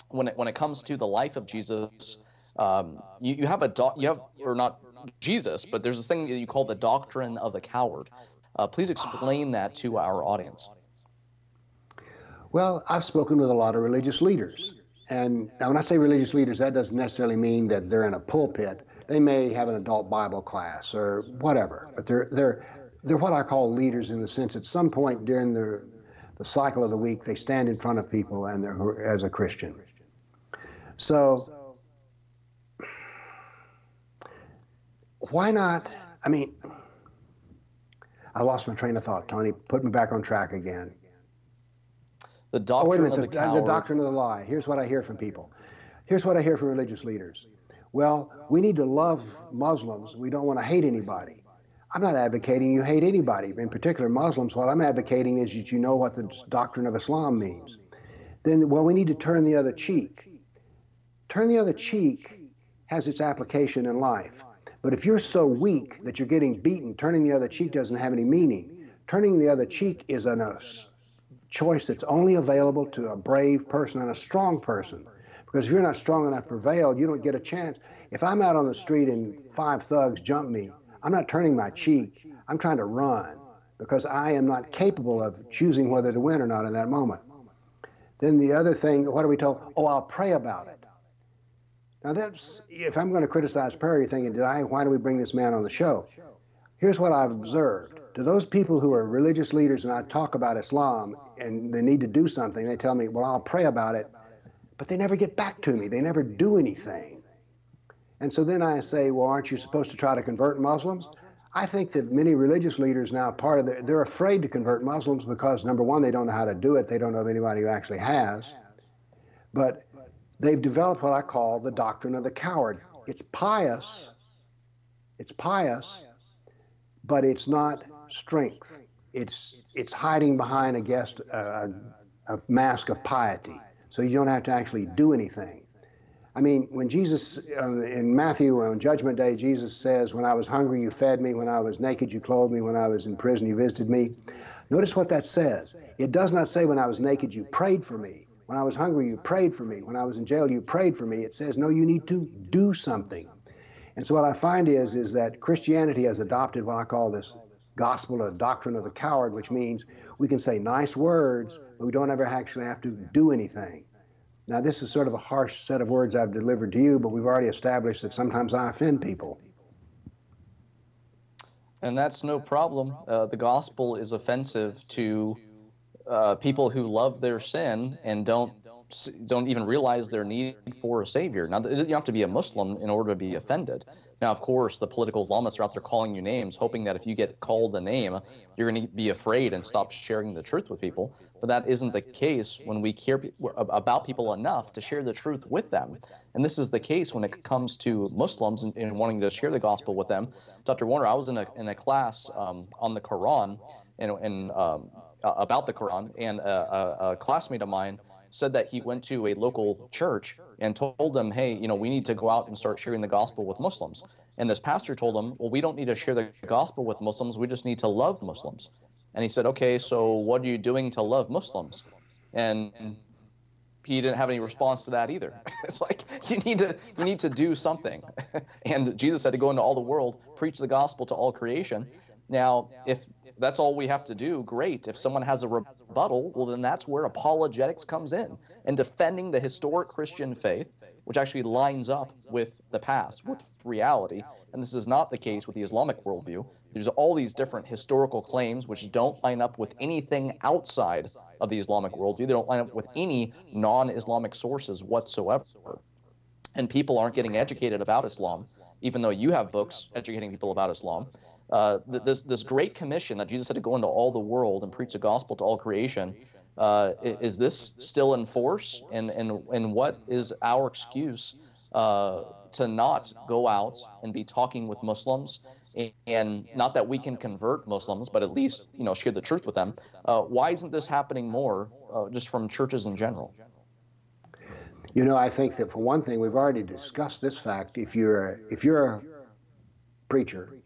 when it when it comes to the life of Jesus, um, you, you have a do- you have or not Jesus, but there's this thing that you call the doctrine of the coward. Uh, please explain that to our audience. Well, I've spoken with a lot of religious leaders, and now, when I say religious leaders, that doesn't necessarily mean that they're in a pulpit. They may have an adult Bible class or whatever, but they're they're they're what I call leaders in the sense at some point during the the cycle of the week they stand in front of people and they're as a Christian. So why not? I mean, I lost my train of thought, Tony. Put me back on track again. The doctrine oh, wait a minute, of the, the, uh, the doctrine of the lie. Here's what I hear from people. Here's what I hear from religious leaders. Well, we need to love Muslims. We don't want to hate anybody. I'm not advocating you hate anybody, in particular Muslims. What I'm advocating is that you know what the doctrine of Islam means. Then, well, we need to turn the other cheek. Turn the other cheek has its application in life. But if you're so weak that you're getting beaten, turning the other cheek doesn't have any meaning. Turning the other cheek is an, choice that's only available to a brave person and a strong person. Because if you're not strong enough to prevail, you don't get a chance. If I'm out on the street and five thugs jump me, I'm not turning my cheek. I'm trying to run because I am not capable of choosing whether to win or not in that moment. Then the other thing, what are we told? Oh, I'll pray about it. Now that's if I'm going to criticize prayer, you're thinking, did I? Why do we bring this man on the show? Here's what I've observed to those people who are religious leaders and I talk about Islam and they need to do something, they tell me, well, I'll pray about it, but they never get back to me. They never do anything. And so then I say, well, aren't you supposed to try to convert Muslims? I think that many religious leaders now, part of the, they're afraid to convert Muslims because number one, they don't know how to do it. They don't know of anybody who actually has. But they've developed what I call the doctrine of the coward. It's pious. It's pious, but it's not strength. It's it's hiding behind a guest a, a mask of piety, so you don't have to actually do anything. I mean, when Jesus uh, in Matthew on Judgment Day, Jesus says, "When I was hungry, you fed me; when I was naked, you clothed me; when I was in prison, you visited me." Notice what that says. It does not say, "When I was naked, you prayed for me." When I was hungry, you prayed for me. When I was in jail, you prayed for me. It says, no, you need to do something. And so what I find is, is that Christianity has adopted what I call this gospel or doctrine of the coward, which means we can say nice words, but we don't ever actually have to do anything. Now, this is sort of a harsh set of words I've delivered to you, but we've already established that sometimes I offend people. And that's no problem. Uh, the gospel is offensive to uh, people who love their sin and don't don't even realize their need for a savior. Now, you don't have to be a Muslim in order to be offended. Now, of course, the political Islamists are out there calling you names, hoping that if you get called a name, you're going to be afraid and stop sharing the truth with people. But that isn't the case when we care about people enough to share the truth with them. And this is the case when it comes to Muslims and, and wanting to share the gospel with them. Dr. Warner, I was in a, in a class um, on the Quran and, and um, about the Quran, and a, a, a classmate of mine said that he went to a local church and told them, hey, you know, we need to go out and start sharing the gospel with Muslims. And this pastor told him, well, we don't need to share the gospel with Muslims. We just need to love Muslims. And he said, okay, so what are you doing to love Muslims? And he didn't have any response to that either. it's like you need to you need to do something. and Jesus had to go into all the world, preach the gospel to all creation. Now, if that's all we have to do, great. If someone has a rebuttal, well, then that's where apologetics comes in and defending the historic Christian faith, which actually lines up with the past, with reality. And this is not the case with the Islamic worldview. There's all these different historical claims which don't line up with anything outside of the Islamic worldview. They don't line up with any non Islamic sources whatsoever. And people aren't getting educated about Islam, even though you have books educating people about Islam. Uh, this this great commission that Jesus had to go into all the world and preach the gospel to all creation. Uh, is this still in force? And and and what is our excuse uh, to not go out and be talking with Muslims? And not that we can convert Muslims, but at least you know share the truth with them. Uh, why isn't this happening more, uh, just from churches in general? You know, I think that for one thing, we've already discussed this fact. If you're if you're a preacher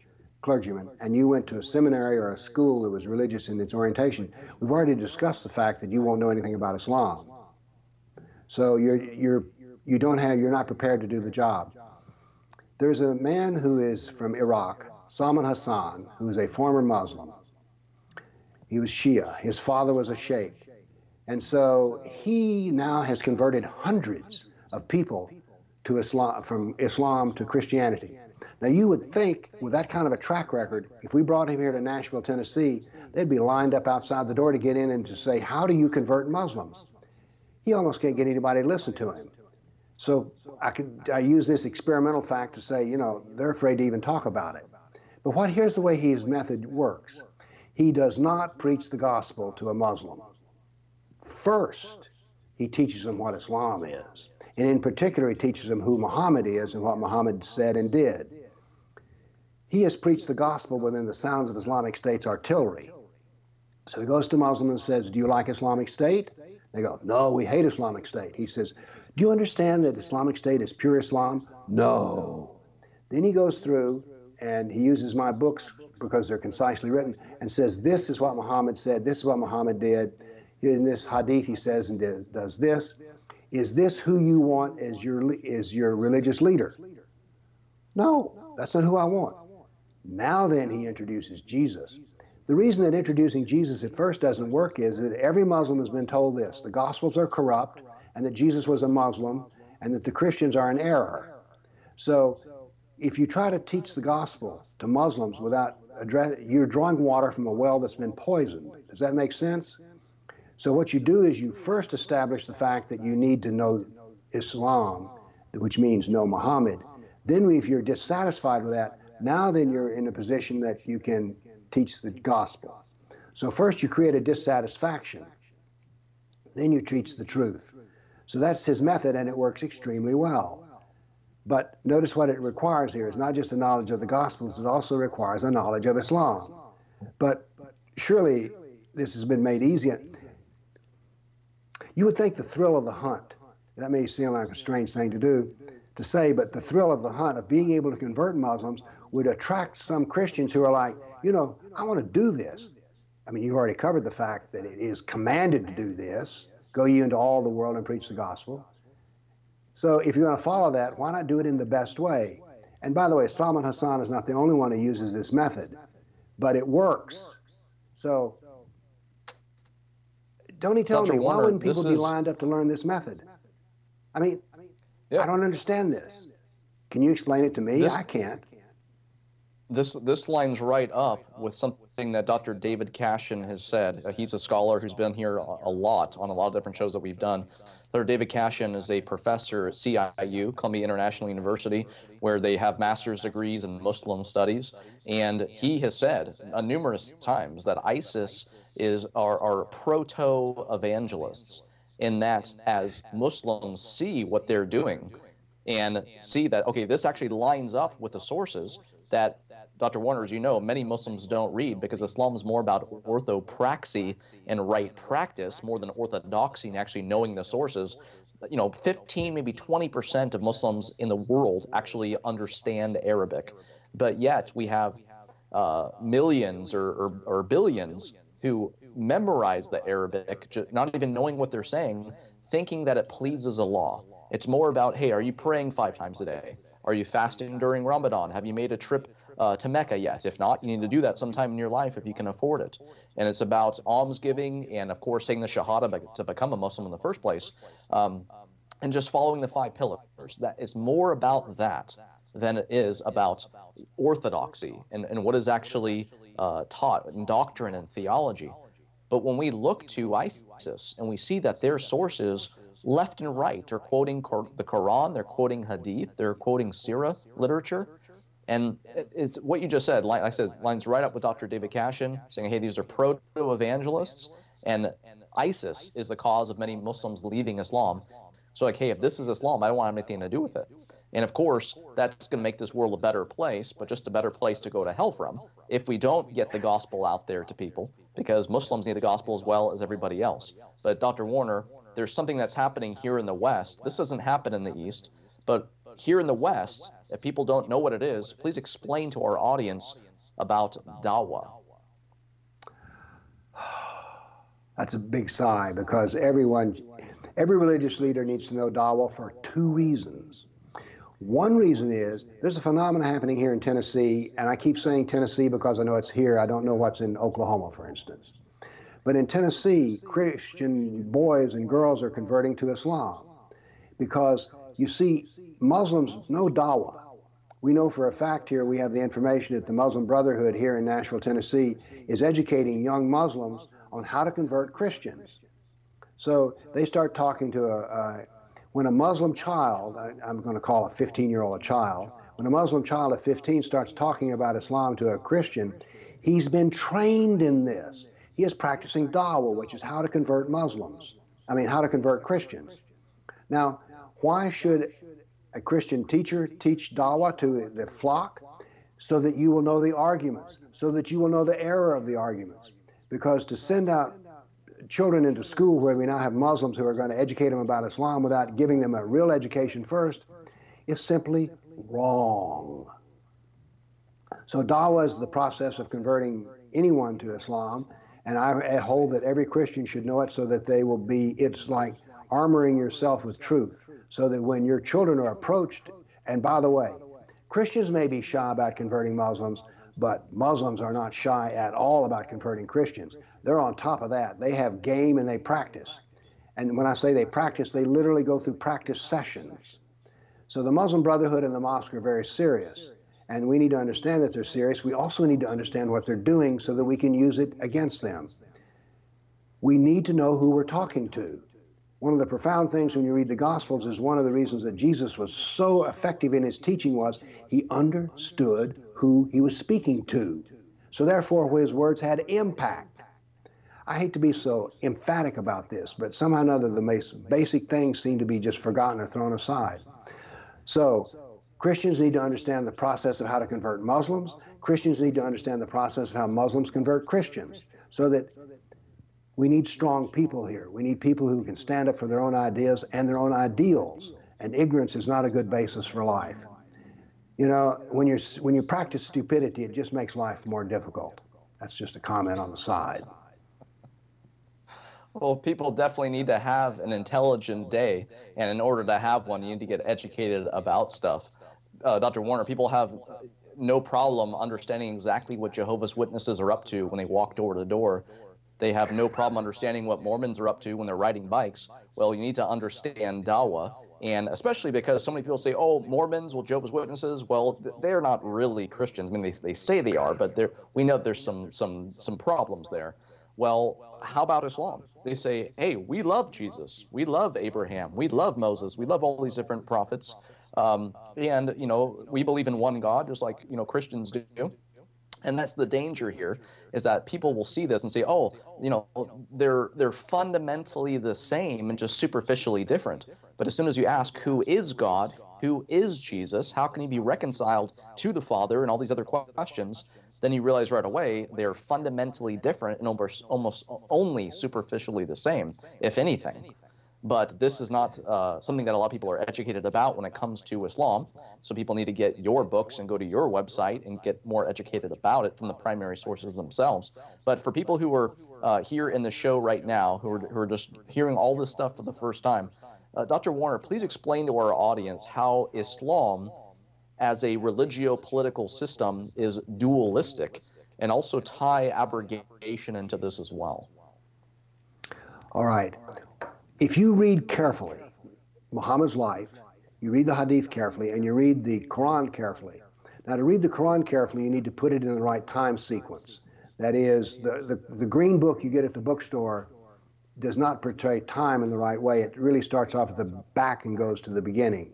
clergyman and you went to a seminary or a school that was religious in its orientation, we've already discussed the fact that you won't know anything about Islam. So you're you're you don't have you're not prepared to do the job. There's a man who is from Iraq, Salman Hassan, who is a former Muslim. He was Shia. His father was a sheikh. And so he now has converted hundreds of people to Islam from Islam to Christianity. Now, you would think with that kind of a track record, if we brought him here to Nashville, Tennessee, they'd be lined up outside the door to get in and to say, How do you convert Muslims? He almost can't get anybody to listen to him. So I could I use this experimental fact to say, you know, they're afraid to even talk about it. But what here's the way his method works. He does not preach the gospel to a Muslim. First, he teaches them what Islam is. And in particular, he teaches them who Muhammad is and what Muhammad said and did. He has preached the gospel within the sounds of Islamic State's artillery. So he goes to Muslims and says, Do you like Islamic State? They go, No, we hate Islamic State. He says, Do you understand that Islamic State is pure Islam? No. Then he goes through and he uses my books because they're concisely written and says, This is what Muhammad said, this is what Muhammad did. In this hadith, he says and does this. Is this who you want as your, as your religious leader? No, that's not who I want. Now then, he introduces Jesus. The reason that introducing Jesus at first doesn't work is that every Muslim has been told this the Gospels are corrupt, and that Jesus was a Muslim, and that the Christians are in error. So, if you try to teach the gospel to Muslims without address, you're drawing water from a well that's been poisoned. Does that make sense? So, what you do is you first establish the fact that you need to know Islam, which means know Muhammad. Then, if you're dissatisfied with that, now then you're in a position that you can teach the gospel. So first you create a dissatisfaction, then you teach the truth. So that's his method, and it works extremely well. But notice what it requires here is not just a knowledge of the Gospels, it also requires a knowledge of Islam. But surely this has been made easy. You would think the thrill of the hunt, that may seem like a strange thing to do, to say, but the thrill of the hunt, of being able to convert Muslims, would attract some Christians who are like, you know, I want to do this. I mean, you've already covered the fact that it is commanded to do this go ye into all the world and preach the gospel. So if you're going to follow that, why not do it in the best way? And by the way, Salman Hassan is not the only one who uses this method, but it works. So don't he tell Dr. me, Warner, why wouldn't people be lined up to learn this method? I mean, yeah. I don't understand this. Can you explain it to me? This, I can't. This this lines right up with something that Dr. David Cashin has said. He's a scholar who's been here a, lot on a lot of different shows that we've done. David Cashin is a professor at CIU, Columbia International University, where they have master's degrees in Muslim studies, and he has said uh, numerous times that ISIS is are proto evangelists in that as Muslims see what they're doing and see that okay this actually lines up with the sources that Dr. Warner, as you know, many Muslims don't read because Islam is more about orthopraxy and right practice more than orthodoxy and actually knowing the sources. You know, 15, maybe 20% of Muslims in the world actually understand Arabic, but yet we have uh, millions or, or, or billions who memorize the Arabic, not even knowing what they're saying, thinking that it pleases Allah. It's more about, hey, are you praying five times a day? Are you fasting during Ramadan? Have you made a trip uh, to Mecca yet. If not, you need to do that sometime in your life if you can afford it. And it's about almsgiving and, of course, saying the Shahada to become a Muslim in the first place. Um, and just following the five pillars. That is more about that than it is about orthodoxy and, and what is actually uh, taught in doctrine and theology. But when we look to ISIS and we see that their sources left and right are quoting the Quran, they're quoting Hadith, they're quoting Sirah literature, and it's what you just said. Like I said, lines right up with Dr. David Cashin, saying, "Hey, these are proto-evangelists, and ISIS is the cause of many Muslims leaving Islam." So, like, hey, if this is Islam, I don't want anything to do with it. And of course, that's going to make this world a better place, but just a better place to go to hell from if we don't get the gospel out there to people, because Muslims need the gospel as well as everybody else. But Dr. Warner, there's something that's happening here in the West. This doesn't happen in the East, but here in the West, if people don't know what it is, please explain to our audience about dawah. That's a big sigh because everyone, every religious leader needs to know dawah for two reasons. One reason is there's a phenomenon happening here in Tennessee, and I keep saying Tennessee because I know it's here. I don't know what's in Oklahoma, for instance. But in Tennessee, Christian boys and girls are converting to Islam because you see, Muslims know dawah. We know for a fact here, we have the information that the Muslim Brotherhood here in Nashville, Tennessee, is educating young Muslims on how to convert Christians. So they start talking to a, a when a Muslim child, I, I'm going to call a 15 year old a child, when a Muslim child of 15 starts talking about Islam to a Christian, he's been trained in this. He is practicing dawah, which is how to convert Muslims. I mean, how to convert Christians. Now, why should a Christian teacher teach dawah to the flock? So that you will know the arguments, so that you will know the error of the arguments. Because to send out children into school where we now have Muslims who are going to educate them about Islam without giving them a real education first is simply wrong. So dawah is the process of converting anyone to Islam, and I hold that every Christian should know it so that they will be, it's like armoring yourself with truth so that when your children are approached, and by the way, Christians may be shy about converting Muslims, but Muslims are not shy at all about converting Christians. They're on top of that. They have game and they practice. And when I say they practice, they literally go through practice sessions. So the Muslim Brotherhood and the mosque are very serious. And we need to understand that they're serious. We also need to understand what they're doing so that we can use it against them. We need to know who we're talking to. One of the profound things when you read the Gospels is one of the reasons that Jesus was so effective in his teaching was he understood who he was speaking to. So therefore, his words had impact. I hate to be so emphatic about this, but somehow or another, the basic things seem to be just forgotten or thrown aside. So, Christians need to understand the process of how to convert Muslims. Christians need to understand the process of how Muslims convert Christians so that we need strong people here. We need people who can stand up for their own ideas and their own ideals. And ignorance is not a good basis for life. You know, when, you're, when you practice stupidity, it just makes life more difficult. That's just a comment on the side. Well, people definitely need to have an intelligent day. And in order to have one, you need to get educated about stuff. Uh, Dr. Warner, people have no problem understanding exactly what Jehovah's Witnesses are up to when they walk door to door. They have no problem understanding what Mormons are up to when they're riding bikes. Well, you need to understand Dawah, and especially because so many people say, "Oh, Mormons, well, Jehovah's Witnesses, well, they're not really Christians. I mean, they, they say they are, but we know there's some some some problems there." Well, how about Islam? They say, "Hey, we love Jesus, we love Abraham, we love Moses, we love all these different prophets, um, and you know, we believe in one God, just like you know Christians do." And that's the danger here is that people will see this and say oh you know they're they're fundamentally the same and just superficially different. But as soon as you ask who is god? Who is jesus? How can he be reconciled to the father? and all these other questions then you realize right away they're fundamentally different and almost almost only superficially the same if anything but this is not uh, something that a lot of people are educated about when it comes to Islam. So people need to get your books and go to your website and get more educated about it from the primary sources themselves. But for people who are uh, here in the show right now, who are, who are just hearing all this stuff for the first time, uh, Dr. Warner, please explain to our audience how Islam as a religio political system is dualistic, and also tie abrogation into this as well. All right. If you read carefully Muhammad's life, you read the Hadith carefully, and you read the Quran carefully. Now, to read the Quran carefully, you need to put it in the right time sequence. That is, the, the, the green book you get at the bookstore does not portray time in the right way. It really starts off at the back and goes to the beginning.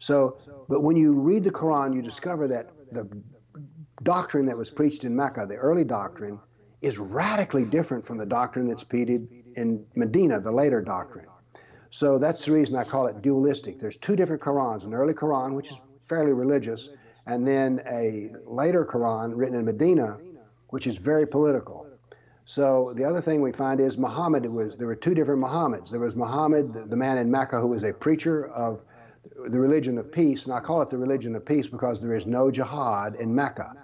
So, but when you read the Quran, you discover that the doctrine that was preached in Mecca, the early doctrine, is radically different from the doctrine that's preached in Medina, the later doctrine. So that's the reason I call it dualistic. There's two different Qurans an early Quran, which is fairly religious, and then a later Quran written in Medina, which is very political. So the other thing we find is Muhammad was there were two different Muhammads. There was Muhammad, the man in Mecca who was a preacher of the religion of peace, and I call it the religion of peace because there is no jihad in Mecca.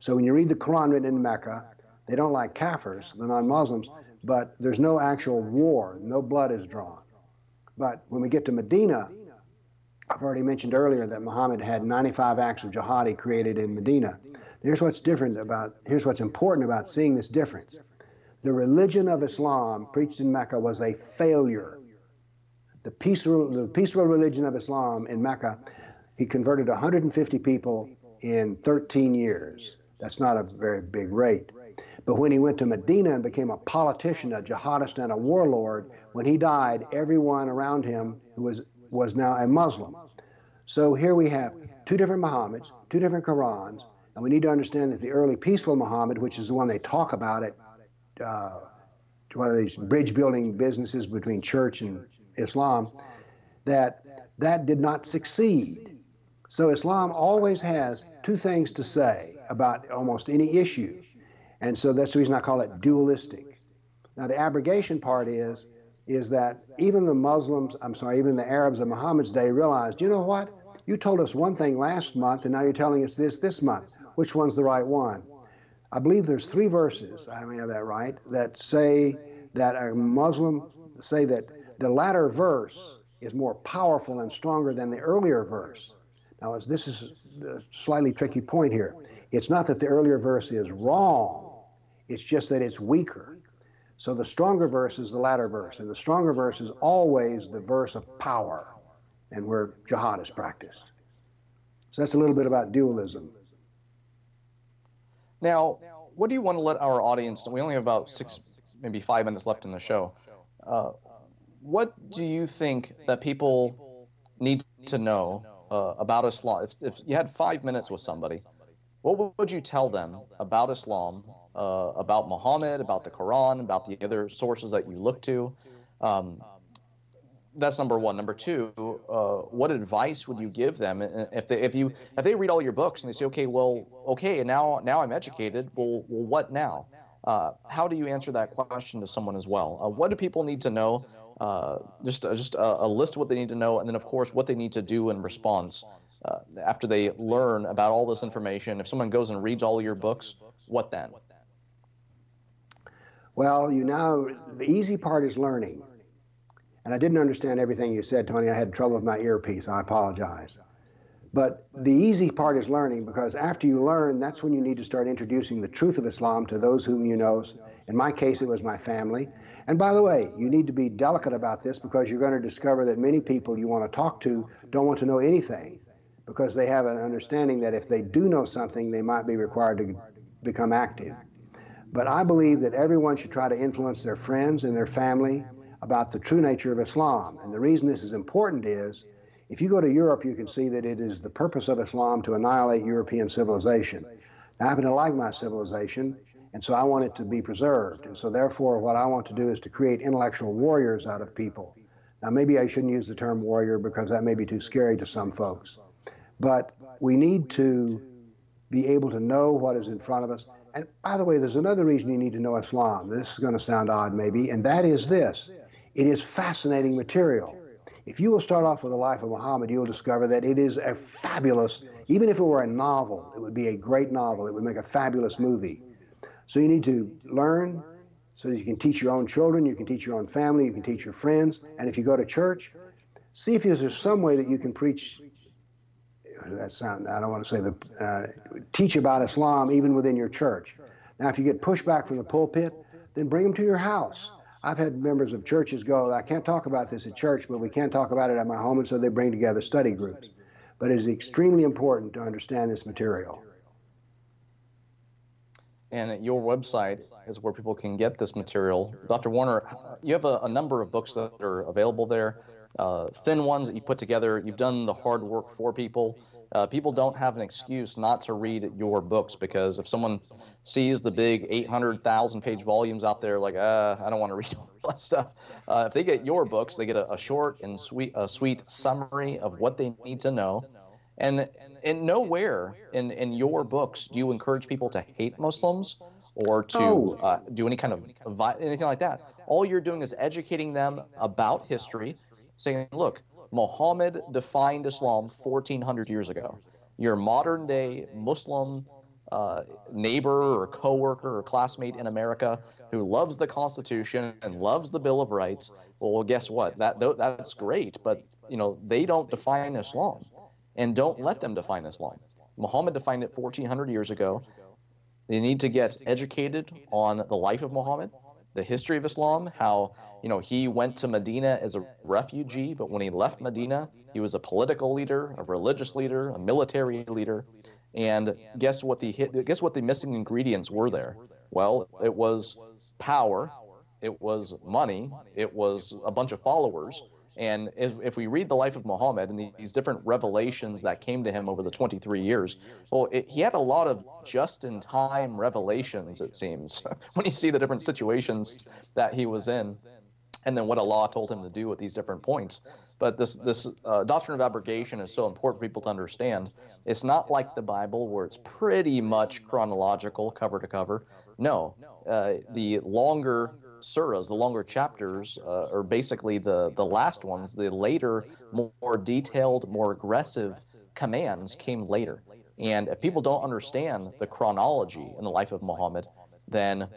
So when you read the Quran written in Mecca, they don't like kafirs, the non-Muslims, but there's no actual war, no blood is drawn. But when we get to Medina, I've already mentioned earlier that Muhammad had 95 acts of jihad he created in Medina. Here's what's different about, here's what's important about seeing this difference. The religion of Islam preached in Mecca was a failure. The peaceful, the peaceful religion of Islam in Mecca, he converted 150 people in 13 years. That's not a very big rate. But when he went to Medina and became a politician, a jihadist, and a warlord, when he died, everyone around him was, was now a Muslim. So here we have two different Muhammads, two different Qurans, and we need to understand that the early peaceful Muhammad, which is the one they talk about at uh, one of these bridge building businesses between church and Islam, that that did not succeed. So Islam always has two things to say about almost any issue. And so that's the reason I call it dualistic. Now the abrogation part is is that even the Muslims, I'm sorry, even the Arabs of Muhammad's day realized, you know what? You told us one thing last month and now you're telling us this this month. Which one's the right one? I believe there's three verses, I may have that right, that say that a Muslim say that the latter verse is more powerful and stronger than the earlier verse. Now, this is a slightly tricky point here. It's not that the earlier verse is wrong, it's just that it's weaker. So the stronger verse is the latter verse, and the stronger verse is always the verse of power, and where jihad is practiced. So that's a little bit about dualism. Now, what do you want to let our audience? We only have about six, maybe five minutes left in the show. Uh, what do you think that people need to know uh, about Islam? If, if you had five minutes with somebody, what would you tell them about Islam, uh, about Muhammad, about the Quran, about the other sources that you look to? Um, that's number one. Number two, uh, what advice would you give them if they if you if they read all your books and they say, okay, well, okay, and now now I'm educated. Well, well, what now? Uh, how do you answer that question to someone as well? Uh, what do people need to know? Uh, just uh, just a, a, list of what they need to know, and then of course what they need to do in response uh, after they learn about all this information. If someone goes and reads all your books, what then? Well, you know, the easy part is learning. And I didn't understand everything you said, Tony. I had trouble with my earpiece. I apologize. But the easy part is learning because after you learn, that's when you need to start introducing the truth of Islam to those whom you know. In my case, it was my family. And by the way, you need to be delicate about this because you're going to discover that many people you want to talk to don't want to know anything because they have an understanding that if they do know something, they might be required to become active. But I believe that everyone should try to influence their friends and their family about the true nature of Islam. And the reason this is important is if you go to Europe, you can see that it is the purpose of Islam to annihilate European civilization. I happen to like my civilization, and so I want it to be preserved. And so, therefore, what I want to do is to create intellectual warriors out of people. Now, maybe I shouldn't use the term warrior because that may be too scary to some folks. But we need to be able to know what is in front of us. And by the way, there's another reason you need to know Islam. This is going to sound odd, maybe, and that is this it is fascinating material. If you will start off with the life of Muhammad, you'll discover that it is a fabulous, even if it were a novel, it would be a great novel. It would make a fabulous movie. So you need to learn so you can teach your own children, you can teach your own family, you can teach your friends. And if you go to church, see if there's some way that you can preach that sound, I don't want to say the, uh, teach about Islam even within your church. Now, if you get pushback from the pulpit, then bring them to your house. I've had members of churches go, I can't talk about this at church, but we can't talk about it at my home, and so they bring together study groups. But it is extremely important to understand this material. And your website is where people can get this material. Dr. Warner, you have a, a number of books that are available there, uh, thin ones that you put together. You've done the hard work for people. Uh, people don't have an excuse not to read your books because if someone sees the big 800,000 page volumes out there, like, uh, I don't want to read all that stuff. Uh, if they get your books, they get a, a short and sweet, a sweet summary of what they need to know. And, and nowhere in, in your books do you encourage people to hate Muslims or to Oh. uh, do any kind of vi- anything like that. All you're doing is educating them about history, saying, look, Muhammad defined Islam 1400 years ago. Your modern day Muslim uh, neighbor or coworker or classmate in America who loves the Constitution and loves the Bill of Rights, well, guess what? That that's great, but you know they don't define Islam, and don't let them define Islam. Muhammad defined it 1400 years ago. They need to get educated on the life of Muhammad, the history of Islam, how you know he went to Medina as a refugee, but when he left Medina, he was a political leader, a religious leader, a military leader. And guess what the guess what the missing ingredients were there? Well, it was power, it was money, it was a bunch of followers. And if, if we read the life of Muhammad and these different revelations that came to him over the 23 years, well, it, he had a lot of just in time revelations, it seems, when you see the different situations that he was in and then what Allah told him to do at these different points. But this this uh, doctrine of abrogation is so important for people to understand. It's not like the Bible where it's pretty much chronological, cover to cover. No, uh, the longer surahs, the longer chapters, uh, are basically the the last ones. The later, more detailed, more aggressive commands came later. And if people don't understand the chronology in the life of Muhammad, then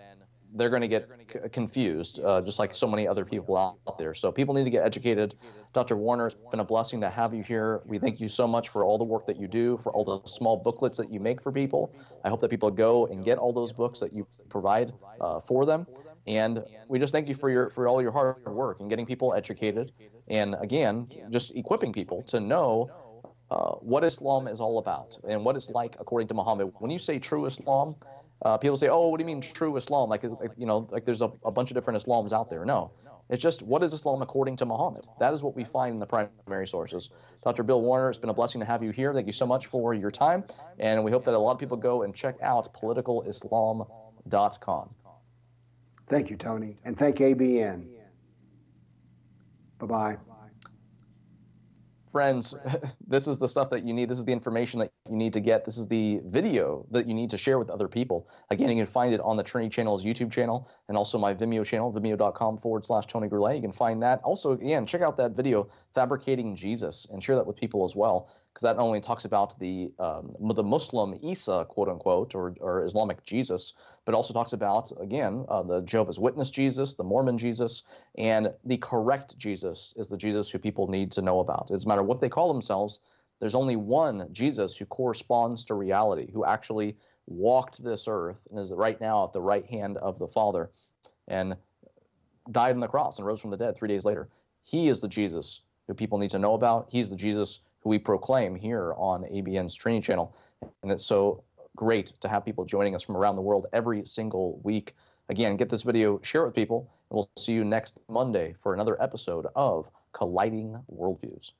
they're going to get c- confused, uh, just like so many other people out, there. So people need to get educated. Dr. Warner, it's been a blessing to have you here. We thank you so much for all the work that you do, for all the small booklets that you make for people. I hope that people go and get all those books that you provide uh, for them. And we just thank you for your for all your hard work and getting people educated, and again, just equipping people to know uh, what Islam is all about and what it's like according to Muhammad. When you say true Islam, uh, people say, "Oh, what do you mean true Islam? Like, is, like you know, like there's a, a bunch of different Islams out there." No, it's just what is Islam according to Muhammad. That is what we find in the primary sources. Dr. Bill Warner, it's been a blessing to have you here. Thank you so much for your time, and we hope that a lot of people go and check out politicalislam.com. Thank you, Tony. And thank ABN. Bye bye. friends, this is the stuff that you need. This is the information that you need to get. This is the video that you need to share with other people. Again, you can find it on the Trinity Channel's YouTube channel and also my Vimeo channel, vimeo.com forward slash Tony Goulet. You can find that. Also, again, check out that video, Fabricating Jesus, and share that with people as well, because that only talks about the um, the Muslim Isa, quote unquote, or, or Islamic Jesus, but also talks about, again, uh, the Jehovah's Witness Jesus, the Mormon Jesus, and the correct Jesus is the Jesus who people need to know about. It doesn't matter what they call themselves, there's only one Jesus who corresponds to reality, who actually walked this earth and is right now at the right hand of the Father and died on the cross and rose from the dead three days later. He is the Jesus who people need to know about. He's the Jesus who we proclaim here on ABN's Trinity channel. And it's so great to have people joining us from around the world every single week. Again, get this video, share it with people, and we'll see you next Monday for another episode of Colliding Worldviews.